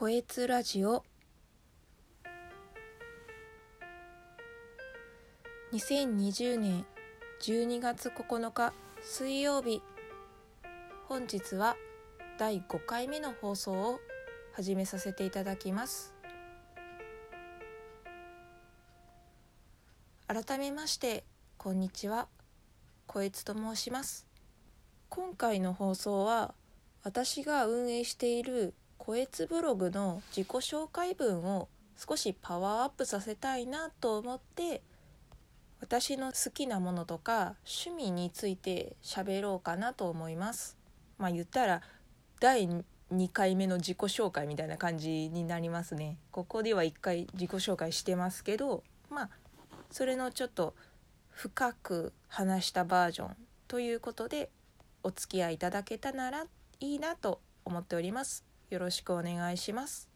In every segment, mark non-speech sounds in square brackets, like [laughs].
こえつラジオ。2020年12月9日水曜日。本日は第5回目の放送を始めさせていただきます。改めましてこんにちは。こえつと申します。今回の放送は私が運営しているこえつブログの自己紹介文を少しパワーアップさせたいなと思って私の好きなものとか趣味について喋ろうかなと思います。まあ言ったら第2回目の自己紹介みたいな感じになりますね。ここでは1回自己紹介してますけどまあそれのちょっと深く話したバージョンということでお付き合いいただけたならいいなと思っております。よろしくお願いします。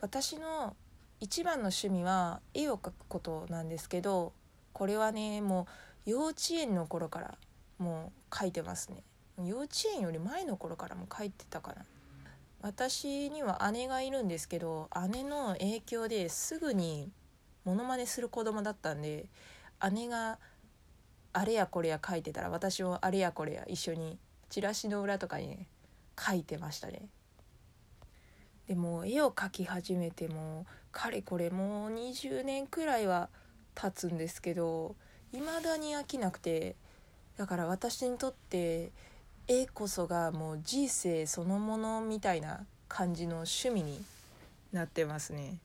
私の一番の趣味は絵を描くことなんですけどこれはねもう幼稚園の頃からもう描いてますね。幼稚園より前の頃からも描いてたかな。私には姉がいるんですけど姉の影響ですぐにモノマネする子供だったんで姉があれやこれや書いてたら私もあれやこれや一緒にチラシの裏とかにね書いてましたね。でも絵を描き始めてもかれこれもう20年くらいは経つんですけど未だに飽きなくてだから私にとって絵こそがもう人生そのものみたいな感じの趣味になってますね。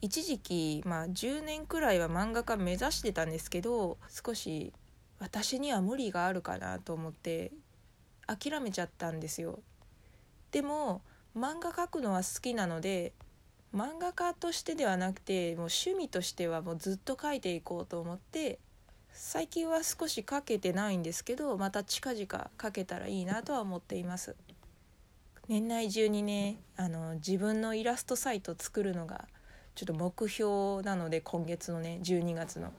一時期まあ10年くらいは漫画家目指してたんですけど少し私には無理があるかなと思って諦めちゃったんですよ。でも漫画描くのは好きなので漫画家としてではなくてもう趣味としてはもうずっと描いていこうと思って最近は少し描けてないんですけどまた近々描けたらいいなとは思っています。年内中にねあの自分のイラストサイト作るのがちょっと目標なので今月のね12月の。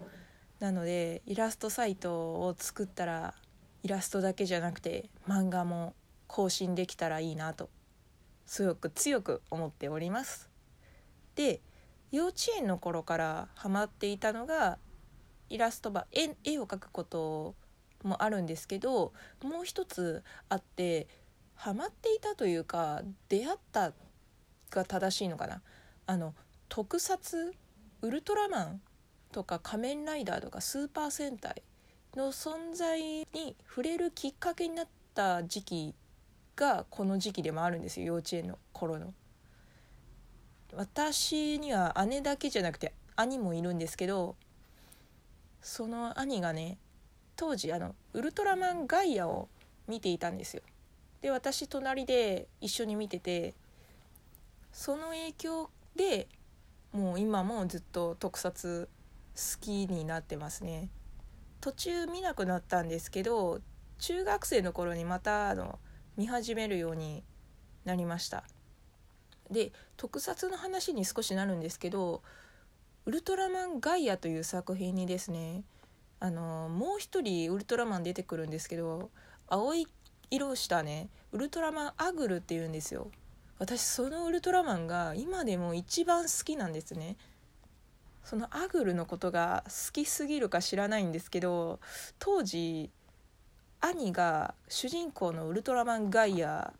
なのでイラストサイトを作ったらイラストだけじゃなくて漫画も更新できたらいいなとすごく強く思っております。で幼稚園の頃からハマっていたのがイラストば絵絵を描くこともあるんですけどもう一つあってハマっていたというか出会ったが正しいのかな。あの特撮ウルトラマンとか仮面ライダーとかスーパー戦隊の存在に触れるきっかけになった時期がこの時期でもあるんですよ幼稚園の頃の。私には姉だけじゃなくて兄もいるんですけどその兄がね当時あのウルトラマンガイアを見ていたんですよ。で私隣で一緒に見ててその影響でもう今もずっと特撮好きになってますね。途中見なくなったんですけど中学生の頃にまたあの見始めるようになりました。で特撮の話に少しなるんですけど「ウルトラマンガイア」という作品にですねあのもう一人ウルトラマン出てくるんですけど青い色をしたねウルトラマンアグルっていうんですよ。私そのウルトラマンが今でも一番好きなんですね。そのアグルのことが好きすぎるか知らないんですけど当時兄が主人公のウルトラマンガイア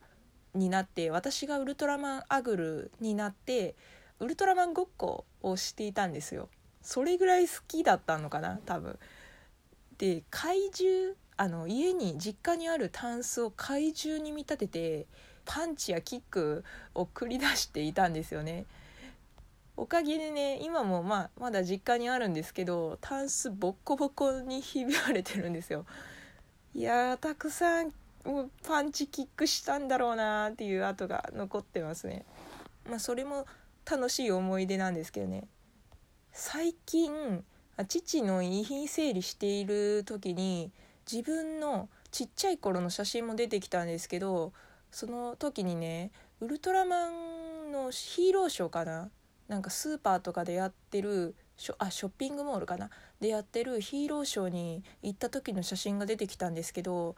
になって私がウルトラマンアグルになってウルトラマンごっこをしていたんですよ。それぐらい好きだったのかな多分。で怪獣あの家に実家にあるタンスを怪獣に見立ててパンチやキックを繰り出していたんですよね。おかげでね今もまあまだ実家にあるんですけどタンスボッコボコにひび割れてるんですよ。いやたくさんパンチキックしたんだろうなっていう跡が残ってますね。まあそれも楽しい思い出なんですけどね。最近父の遺品整理している時に自分のちっちゃい頃の写真も出てきたんですけどその時にねウルトラマンのヒーローショーかな？なんかスーパーとかでやってるショあショッピングモールかな？でやってるヒーローショーに行った時の写真が出てきたんですけど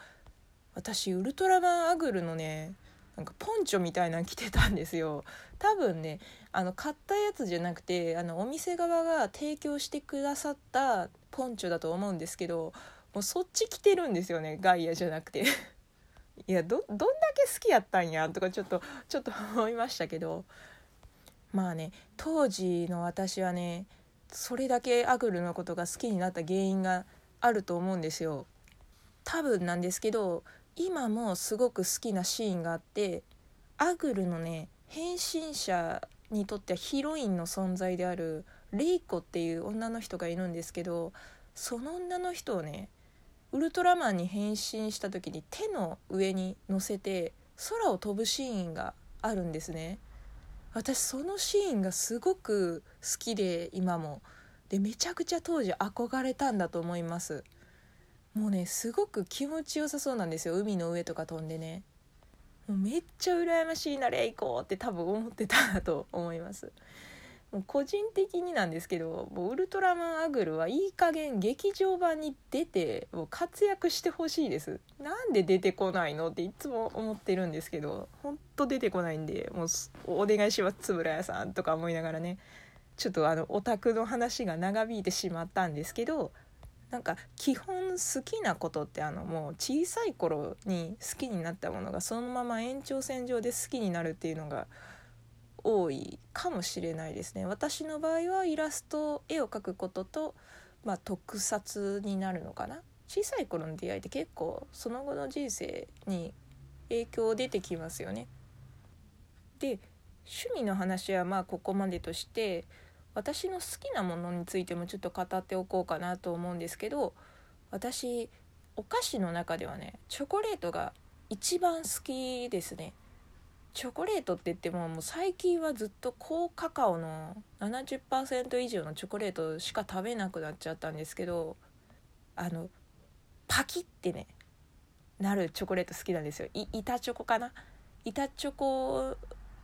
私ウルトラマンアグルのねなんかポンチョみたいなの着てたんですよ。多分ねあの買ったやつじゃなくてあのお店側が提供してくださったポンチョだと思うんですけどもうそっち着てるんですよねガイアじゃなくて。[laughs] いやどどんだけ好きやったんや？とかちょっとちょっと思いましたけど。まあね当時の私はねそれだけアグルのことが好きになった原因があると思うんですよ。多分なんですけど今もすごく好きなシーンがあってアグルのね変身者にとってはヒロインの存在であるレイコっていう女の人がいるんですけどその女の人をねウルトラマンに変身した時に手の上に乗せて空を飛ぶシーンがあるんですね。私そのシーンがすごく好きで今も。でめちゃくちゃ当時憧れたんだと思います。もうねすごく気持ちよさそうなんですよ。海の上とか飛んでね。もうめっちゃ羨ましいなレイコーって多分思ってたと思います。個人的になんですけどもうウルトラマンアグルはいい加減劇場版に出て活躍してほしいです。なんで出てこないのっていつも思ってるんですけどほんと出てこないんでもうお願いします円谷さんとか思いながらね。ちょっとあのオタクの話が長引いてしまったんですけどなんか基本好きなことってあのもう小さい頃に好きになったものがそのまま延長線上で好きになるっていうのが多いかもしれないですね。私の場合はイラスト絵を描くことと、まあ、特撮になるのかな。小さい頃の出会いって結構その後の人生に影響出てきますよね。で趣味の話はまあここまでとして私の好きなものについてもちょっと語っておこうかなと思うんですけど私お菓子の中ではねチョコレートが一番好きですね。チョコレートって言ってももう最近はずっと高カカオの70%以上のチョコレートしか食べなくなっちゃったんですけどあのパキってねなるチョコレート好きなんですよ。板チョコかな？板チョコ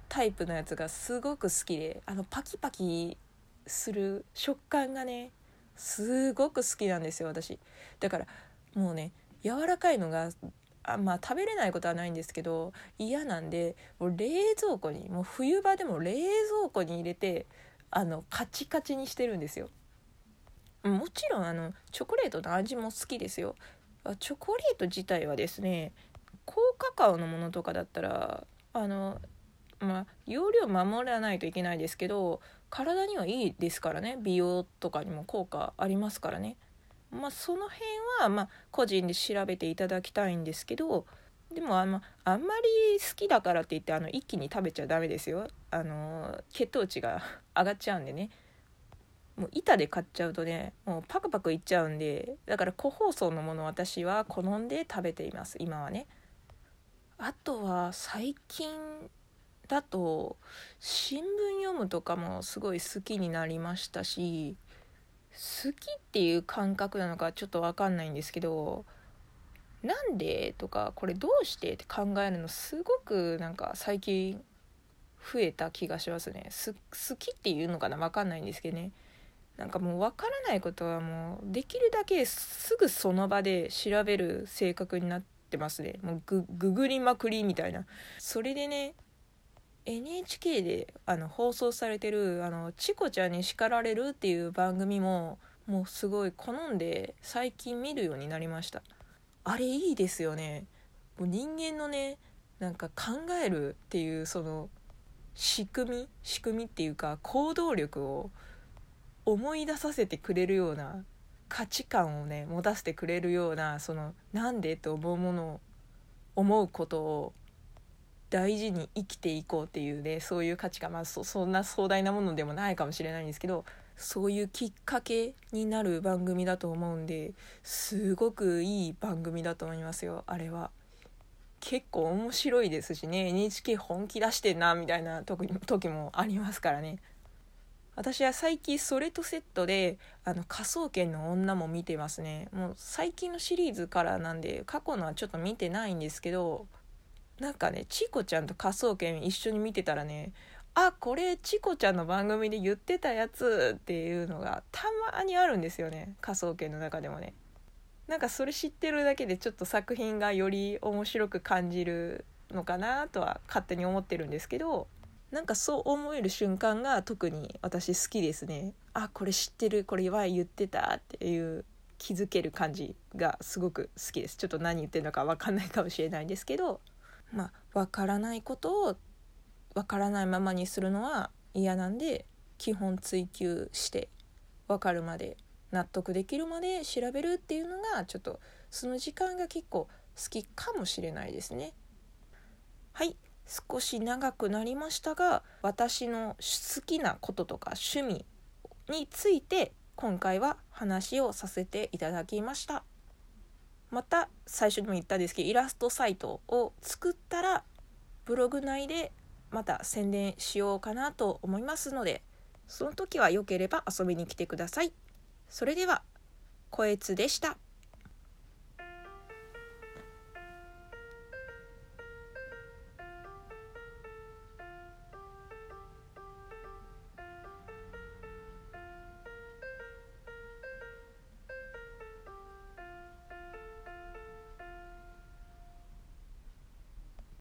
タイプのやつがすごく好きであのパキパキする食感がねすごく好きなんですよ私。だからもうね柔らかいのがあまあ食べれないことはないんですけど嫌なんでもう冷蔵庫にもう冬場でも冷蔵庫に入れてあのカチカチにしてるんですよ。もちろんあのチョコレートの味も好きですよ。チョコレート自体はですね高カカオのものとかだったらあのまあ容量守らないといけないですけど体にはいいですからね。美容とかにも効果ありますからね。まあその辺はまあ個人で調べていただきたいんですけどでもあのあんまり好きだからって言ってあの一気に食べちゃダメですよ。あの血糖値が [laughs] 上がっちゃうんでね。もう板で買っちゃうとねもうパクパクいっちゃうんでだから個包装のもの私は好んで食べています。今はね。あとは最近だと新聞読むとかもすごい好きになりましたし好きっていう感覚なのかちょっと分かんないんですけどなんでとかこれどうしてって考えるのすごくなんか最近増えた気がしますね。好きっていうのかな分かんないんですけどね。なんかもう分からないことはもうできるだけすぐその場で調べる性格になってますね。もうグググりまくりみたいな。それでね NHK であの放送されてる「あのチコちゃんに叱られる」っていう番組ももうすごい好んで最近見るようになりました。あれいいですよね。もう人間のねなんか考えるっていうその仕組み仕組みっていうか行動力を思い出させてくれるような価値観をね持たせてくれるようなそのなんでと思うものを思うことを大事に生きていこうっていうねそういう価値観まあそそんな壮大なものでもないかもしれないんですけどそういうきっかけになる番組だと思うんですごくいい番組だと思いますよあれは。結構面白いですしね NHK 本気出してんなみたいな時時もありますからね。私は最近それとセットであの科捜研の女も見てますねもう最近のシリーズからなんで過去のはちょっと見てないんですけどなんかねチコちゃんと科捜研一緒に見てたらねあこれチコちゃんの番組で言ってたやつっていうのがたまにあるんですよね科捜研の中でもね。なんかそれ知ってるだけでちょっと作品がより面白く感じるのかなとは勝手に思ってるんですけどなんかそう思える瞬間が特に私好きですね。あこれ知ってるこれは言ってたっていう気づける感じがすごく好きです。ちょっと何言ってるのか分かんないかもしれないんですけどまあ分からないことを分からないままにするのは嫌なんで基本追求して分かるまで納得できるまで調べるっていうのがちょっとその時間が結構好きかもしれないですね。はい少し長くなりましたが私の好きなこととか趣味について今回は話をさせていただきましたまた最初にも言ったんですけどイラストサイトを作ったらブログ内でまた宣伝しようかなと思いますのでその時は良ければ遊びに来てくださいそれではこえつでした。